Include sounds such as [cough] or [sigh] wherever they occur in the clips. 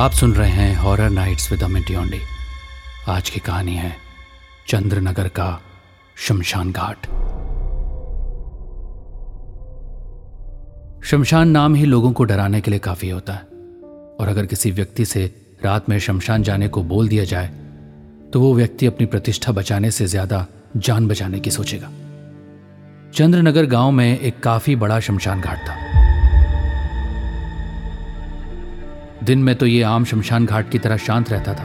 आप सुन रहे हैं horror nights with Amit Yondi आज की कहानी है चंद्रनगर का शमशान घाट। शमशान नाम ही लोगों को डराने के लिए काफ़ी होता है। और अगर किसी व्यक्ति से रात में शमशान जाने को बोल दिया जाए तो वो व्यक्ति अपनी प्रतिष्ठा बचाने से ज़्यादा जान बचाने की सोचेगा। चंद्रनगर गाँव में एक काफ़ी बड़ा शमशान घाट था। दिन में तो ये आम शमशान घाट की तरह शांत रहता था।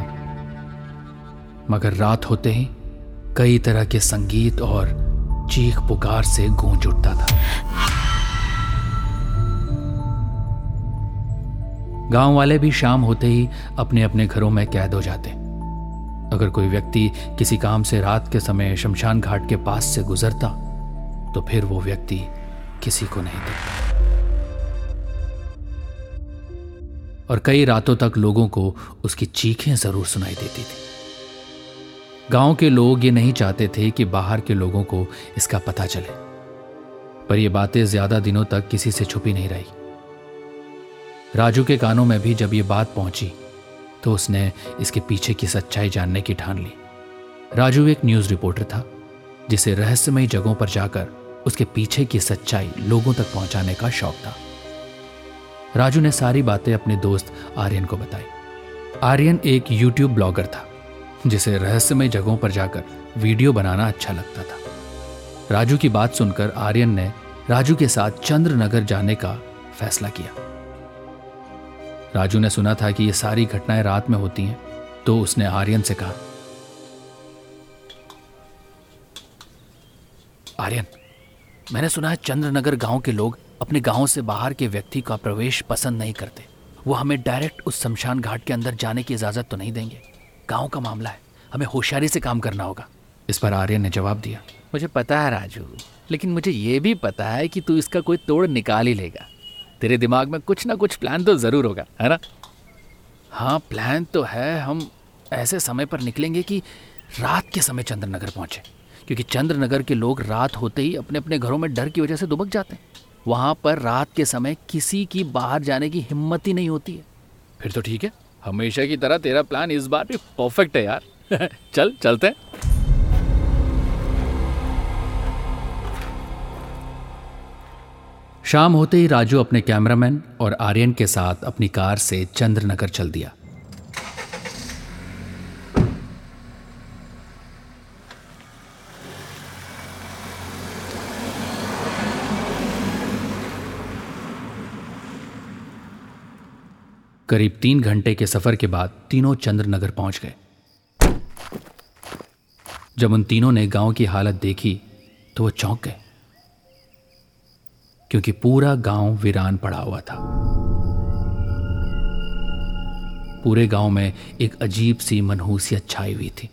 मगर रात होते ही कई तरह के संगीत और चीख पुकार से गूंज उठता था। गाँव वाले भी शाम होते ही अपने अपने घरों में कैद हो जाते। अगर कोई व्यक्ति किसी काम से रात के समय शमशान घाट के पास से गुजरता तो फिर वो व्यक्ति किसी को नहीं देखता। और कई रातों तक लोगों को उसकी चीखें ज़रूर सुनाई देती थी। गाँव के लोग ये नहीं चाहते थे कि बाहर के लोगों को इसका पता चले। पर यह बातें ज़्यादा दिनों तक किसी से छुपी नहीं रही। राजू के कानों में भी जब ये बात पहुँची तो उसने इसके पीछे की सच्चाई जानने की ठान ली। राजू एक न्यूज़ रिपोर्टर था, जिसे रहस्यमयी जगहों पर जाकर उसके पीछे की सच्चाई लोगों तक पहुँचाने का शौक था। राजू ने सारी बातें अपने दोस्त आर्यन को बताई। आर्यन एक यूट्यूब ब्लॉगर था, जिसे रहस्यमय जगहों पर जाकर वीडियो बनाना अच्छा लगता था। राजू की बात सुनकर आर्यन ने राजू के साथ चंद्रनगर जाने का फैसला किया। राजू ने सुना था कि ये सारी घटनाएँ रात में होती हैं तो उसने आर्यन से कहा, आर्यन, मैंने सुना है चंद्रनगर गाँव के लोग अपने गाँव से बाहर के व्यक्ति का प्रवेश पसंद नहीं करते। वो हमें डायरेक्ट उस शमशान घाट के अंदर जाने की इजाज़त तो नहीं देंगे। गाँव का मामला है। हमें होशियारी से काम करना होगा। इस पर आर्यन ने जवाब दिया। मुझे पता है राजू, लेकिन मुझे ये भी पता है कि तू इसका कोई तोड़ निकाल ही लेगा। तेरे दिमाग में कुछ ना कुछ प्लान तो ज़रूर होगा, है ना? हाँ प्लान तो है। हम ऐसे समय पर निकलेंगे कि रात के समय चंद्रनगर पहुँचे। क्योंकि चंद्रनगर के लोग रात होते ही अपने अपने घरों में डर की वजह से दुबक जाते हैं। वहाँ पर रात के समय किसी की बाहर जाने की हिम्मत ही नहीं होती है। फिर तो ठीक है हमेशा की तरह तेरा प्लान इस बार भी परफेक्ट है यार। [laughs] चल चलते हैं। शाम होते ही राजू अपने कैमरामैन और आर्यन के साथ अपनी कार से चंद्रनगर चल दिया। करीब तीन घंटे के सफ़र के बाद तीनों चंद्रनगर पहुँच गए। जब उन तीनों ने गाँव की हालत देखी तो वो चौंक गए, क्योंकि पूरा गाँव वीरान पड़ा हुआ था। पूरे गाँव में एक अजीब सी मनहूसियत छाई हुई थी।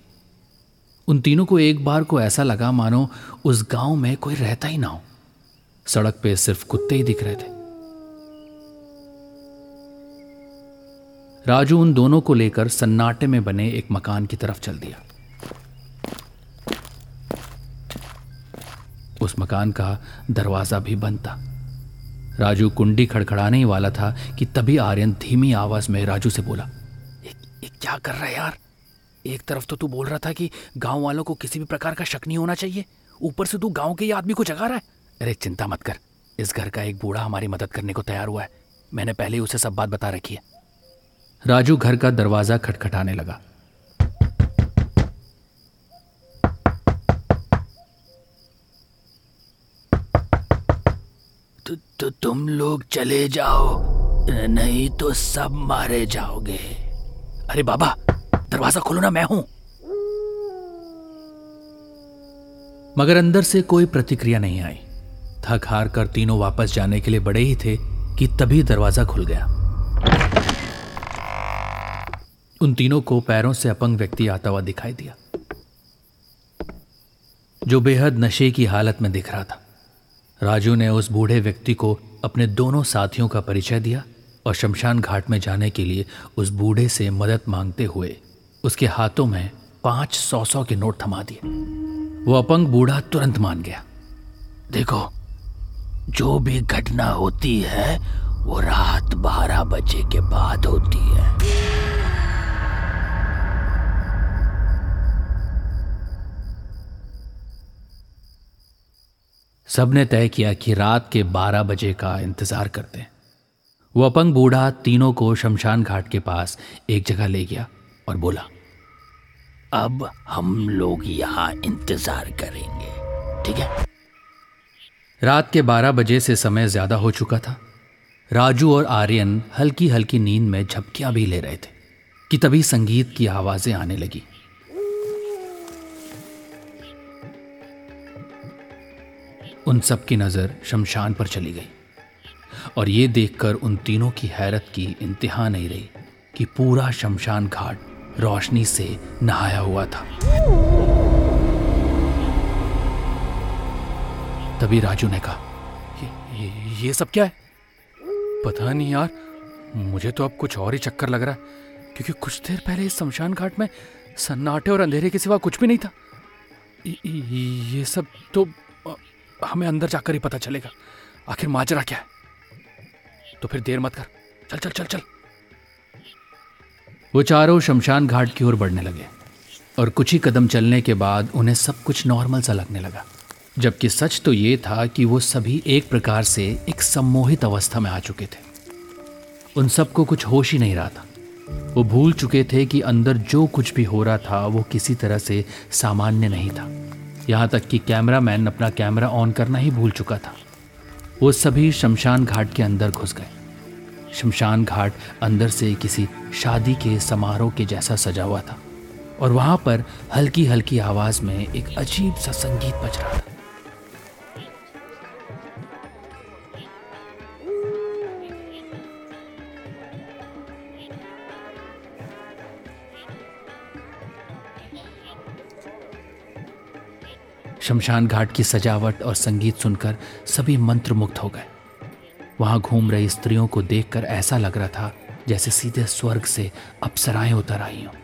उन तीनों को एक बार को ऐसा लगा मानो उस गाँव में कोई रहता ही ना हो। सड़क पे सिर्फ़ कुत्ते ही दिख रहे थे। राजू उन दोनों को लेकर सन्नाटे में बने एक मकान की तरफ़ चल दिया। उस मकान का दरवाज़ा भी बंद था। राजू कुंडी खड़खड़ाने ही वाला था कि तभी आर्यन धीमी आवाज़ में राजू से बोला ये, ये क्या कर रहा है यार? एक तरफ़ तो तू बोल रहा था कि गाँव वालों को किसी भी प्रकार का शक नहीं होना चाहिए। ऊपर से तू गाँव के ही आदमी को जगा रहा है। अरे चिंता मत कर इस घर का एक बूढ़ा हमारी मदद करने को तैयार हुआ है। मैंने पहले ही उसे सब बात बता रखी है। राजू घर का दरवाज़ा खटखटाने लगा। तो, तो तुम लोग चले जाओ नहीं तो सब मारे जाओगे। अरे बाबा दरवाज़ा खोलो ना मैं हूँ। मगर अंदर से कोई प्रतिक्रिया नहीं आई। थक हार कर तीनों वापस जाने के लिए बड़े ही थे कि तभी दरवाज़ा खुल गया। उन तीनों को पैरों से अपंग व्यक्ति आता हुआ दिखाई दिया, जो बेहद नशे की हालत में दिख रहा था। राजू ने उस बूढ़े व्यक्ति को अपने दोनों साथियों का परिचय दिया और शमशान घाट में जाने के लिए उस बूढ़े से मदद मांगते हुए उसके हाथों में पाँच सौ सौ के नोट थमा दिए। वो अपंग बूढ़ा तुरंत मान गया। देखो, जो भी घटना होती है, वो रात बारह बजे के बाद होती है। सबने तय किया कि रात के बारह बजे का इंतज़ार करते हैं। वो अपंग बूढ़ा तीनों को शमशान घाट के पास एक जगह ले गया और बोला, अब हम लोग यहाँ इंतज़ार करेंगे। ठीक है? रात के बारह बजे से समय ज़्यादा हो चुका था। राजू और आर्यन हल्की हल्की नींद में झपकियाँ भी ले रहे थे कि तभी संगीत की आवाज़ें आने लगी। उन सब की नज़र शमशान पर चली गई। और ये देखकर उन तीनों की हैरत की इंतहा नहीं रही कि पूरा शमशान घाट रोशनी से नहाया हुआ था। तभी राजू ने कहा ये, ये, सब क्या है? पता नहीं यार मुझे तो अब कुछ और ही चक्कर लग रहा है क्योंकि कुछ देर पहले इस शमशान घाट में सन्नाटे और अंधेरे के सिवा कुछ भी नहीं था। ये सब तो हमें अंदर जाकर ही पता चलेगा। आखिर माजरा क्या है? तो फिर देर मत कर। चल चल चल चल। वो चारों शमशान घाट की ओर बढ़ने लगे और कुछ ही कदम चलने के बाद उन्हें सब कुछ नॉर्मल सा लगने लगा। जबकि सच तो ये था कि वो सभी एक प्रकार से एक सम्मोहित अवस्था में आ चुके थे। उन सबको कुछ होश ही नहीं रहा था। वो भूल चुके थे कि अंदर जो कुछ भी हो रहा था वो किसी तरह से सामान्य नहीं था। यहाँ तक कि कैमरामैन अपना कैमरा ऑन करना ही भूल चुका था। वो सभी शमशान घाट के अंदर घुस गए। शमशान घाट अंदर से किसी शादी के समारोह के जैसा सजा हुआ था और वहाँ पर हल्की हल्की आवाज़ में एक अजीब सा संगीत बज रहा था। शमशान घाट की सजावट और संगीत सुनकर सभी मंत्रमुग्ध हो गए। वहाँ घूम रही स्त्रियों को देखकर ऐसा लग रहा था जैसे सीधे स्वर्ग से अप्सराएँ उतर आई हों।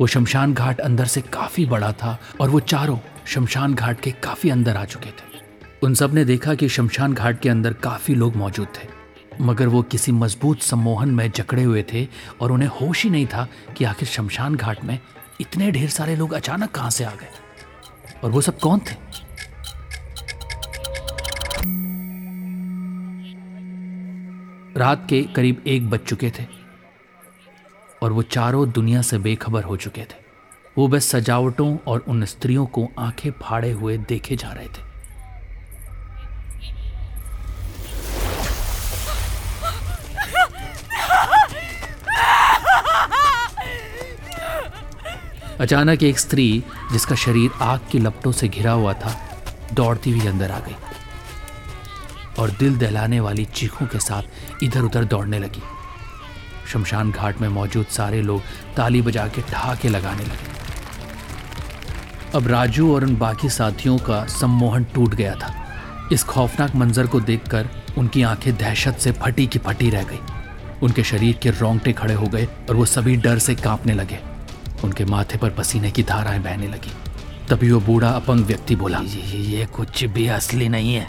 वो शमशान घाट अंदर से काफ़ी बड़ा था और वो चारों शमशान घाट के काफ़ी अंदर आ चुके थे। उन सबने देखा कि शमशान घाट के अंदर काफ़ी लोग मौजूद थे। मगर वो किसी मज़बूत सम्मोहन में जकड़े हुए थे और उन्हें होश ही नहीं था कि आखिर शमशान घाट में इतने ढेर सारे लोग अचानक कहाँ से आ गए। और वो सब कौन थे? रात के करीब एक बज चुके थे और वो चारों दुनिया से बेखबर हो चुके थे। वो बस सजावटों और उन स्त्रियों को आँखें फाड़े हुए देखे जा रहे थे। अचानक एक स्त्री, जिसका शरीर आग की लपटों से घिरा हुआ था, दौड़ती हुई अंदर आ गई और दिल दहलाने वाली चीखों के साथ इधर उधर दौड़ने लगी। शमशान घाट में मौजूद सारे लोग ताली बजा के ठहाके लगाने लगे। अब राजू और उन बाकी साथियों का सम्मोहन टूट गया था। इस खौफनाक मंजर को देखकर उनकी आँखें दहशत से फटी की फटी रह गई। उनके शरीर के रोंगटे खड़े हो गए और वो सभी डर से कांपने लगे। उनके माथे पर पसीने की धाराएँ बहने लगी। तभी वो बूढ़ा अपंग व्यक्ति बोला ये, ये कुछ भी असली नहीं है।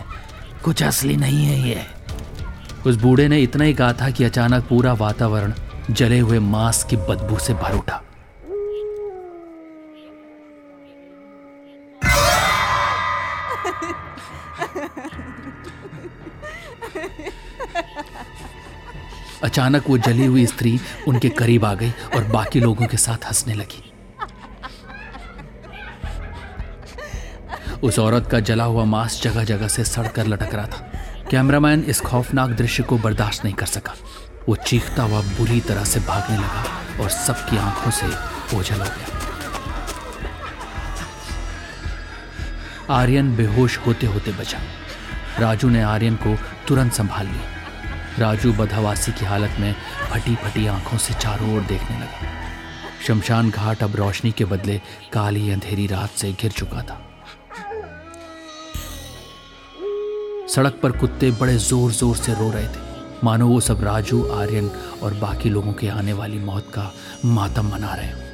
कुछ असली नहीं है ये। उस बूढ़े ने इतना ही कहा था कि अचानक पूरा वातावरण जले हुए मांस की बदबू से भर उठा। अचानक वो जली हुई स्त्री उनके करीब आ गई और बाकी लोगों के साथ हंसने लगी। उस औरत का जला हुआ मांस जगह जगह से सड़कर लटक रहा था। कैमरामैन इस खौफनाक दृश्य को बर्दाश्त नहीं कर सका। वो चीखता हुआ बुरी तरह से भागने लगा और सबकी आँखों से ओझल हो गया। आर्यन बेहोश होते होते बचा। राजू ने आर्यन को तुरंत संभाल लिया। राजू बदहवासी की हालत में फटी फटी आँखों से चारों ओर देखने लगा। शमशान घाट अब रोशनी के बदले काली अंधेरी रात से घिर चुका था। सड़क पर कुत्ते बड़े ज़ोर ज़ोर से रो रहे थे। मानो वो सब राजू, आर्यन और बाकी लोगों के आने वाली मौत का मातम मना रहे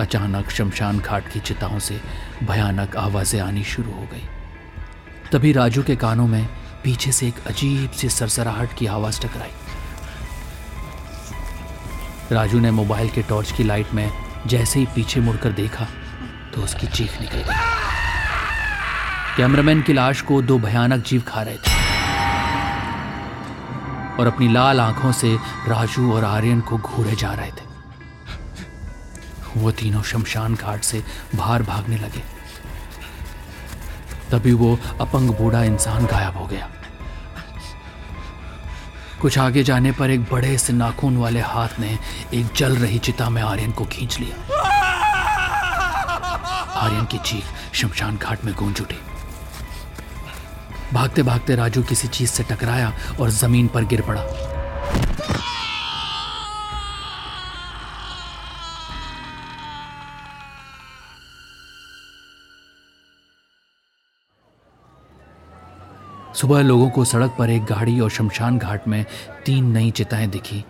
अचानक शमशान घाट की चिताओं से भयानक आवाज़ें आनी शुरू हो गई। तभी राजू के कानों में पीछे से एक अजीब सी सरसराहट की आवाज़ टकराई। राजू ने मोबाइल के टॉर्च की लाइट में जैसे ही पीछे मुड़कर देखा तो उसकी चीख निकल। गई कैमरामैन की लाश को दो भयानक जीव खा रहे थे। और अपनी लाल आँखों से राजू और आर्यन को घूरे जा रहे थे। वो तीनों शमशान घाट से बाहर भागने लगे। तभी वो अपंग बूढ़ा इंसान गायब हो गया। कुछ आगे जाने पर एक बड़े से नाखून वाले हाथ ने एक जल रही चिता में आर्यन को खींच लिया। आर्यन की चीख शमशान घाट में गूंज उठी। भागते भागते राजू किसी चीज़ से टकराया और ज़मीन पर गिर पड़ा। सुबह लोगों को सड़क पर एक गाड़ी और शमशान घाट में तीन नई चिताएँ दिखी,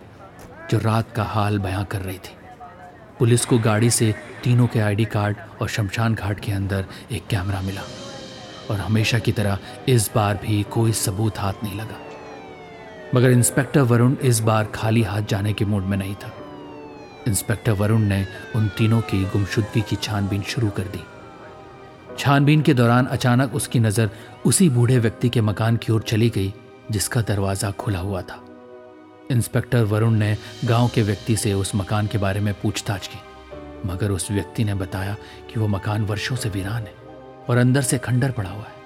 जो रात का हाल बयां कर रही थी। पुलिस को गाड़ी से तीनों के आईडी कार्ड और शमशान घाट के अंदर एक कैमरा मिला, और हमेशा की तरह इस बार भी कोई सबूत हाथ नहीं लगा। मगर इंस्पेक्टर वरुण इस बार खाली हाथ जाने के मूड में नहीं था। इंस्पेक्टर वरुण ने उन तीनों की गुमशुदगी की छानबीन शुरू कर दी। छानबीन के दौरान अचानक उसकी नज़र उसी बूढ़े व्यक्ति के मकान की ओर चली गई, जिसका दरवाज़ा खुला हुआ था। इंस्पेक्टर वरुण ने गाँव के व्यक्ति से उस मकान के बारे में पूछताछ की, मगर उस व्यक्ति ने बताया कि वो मकान वर्षों से वीरान है और अंदर से खंडर पड़ा हुआ है।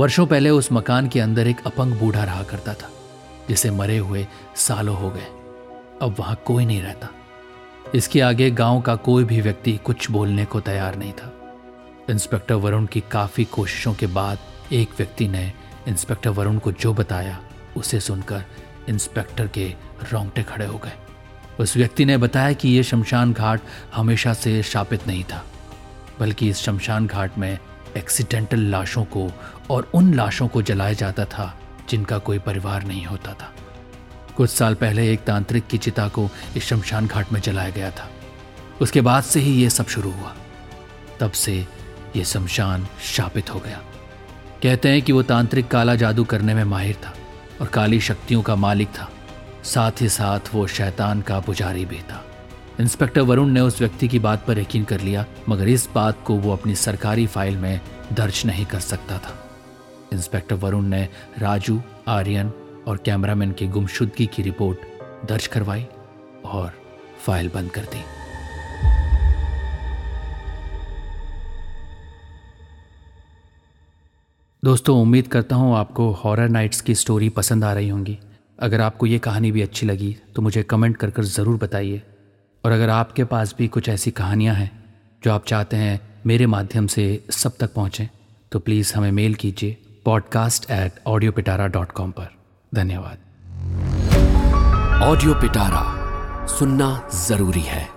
वर्षों पहले उस मकान के अंदर एक अपंग बूढ़ा रहा करता था, जिसे मरे हुए सालों हो गए। अब वहाँ कोई नहीं रहता। इसके आगे गाँव का कोई भी व्यक्ति कुछ बोलने को तैयार नहीं था। इंस्पेक्टर वरुण की काफ़ी कोशिशों के बाद एक व्यक्ति ने इंस्पेक्टर वरुण को जो बताया, उसे सुनकर इंस्पेक्टर के रोंगटे खड़े हो गए। उस व्यक्ति ने बताया कि यह शमशान घाट हमेशा से शापित नहीं था, बल्कि इस शमशान घाट में एक्सीडेंटल लाशों को और उन लाशों को जलाया जाता था जिनका कोई परिवार नहीं होता था। कुछ साल पहले एक तांत्रिक की चिता को इस शमशान घाट में जलाया गया था। उसके बाद से ही यह सब शुरू हुआ। तब से ये शमशान शापित हो गया। कहते हैं कि वो तांत्रिक काला जादू करने में माहिर था और काली शक्तियों का मालिक था। साथ ही साथ वो शैतान का पुजारी भी था। इंस्पेक्टर वरुण ने उस व्यक्ति की बात पर यकीन कर लिया, मगर इस बात को वो अपनी सरकारी फ़ाइल में दर्ज नहीं कर सकता था। इंस्पेक्टर वरुण ने राजू, आर्यन और कैमरामैन की गुमशुदगी की रिपोर्ट दर्ज करवाई और फ़ाइल बंद कर दी। दोस्तों, उम्मीद करता हूँ आपको हॉरर नाइट्स की स्टोरी पसंद आ रही होंगी। अगर आपको ये कहानी भी अच्छी लगी तो मुझे कमेंट कर कर ज़रूर बताइए। और अगर आपके पास भी कुछ ऐसी कहानियाँ हैं, जो आप चाहते हैं मेरे माध्यम से सब तक पहुँचें तो प्लीज़ हमें मेल कीजिए podcast at audio Pitara dot com पर। धन्यवाद। ऑडियो पिटारा सुनना ज़रूरी है।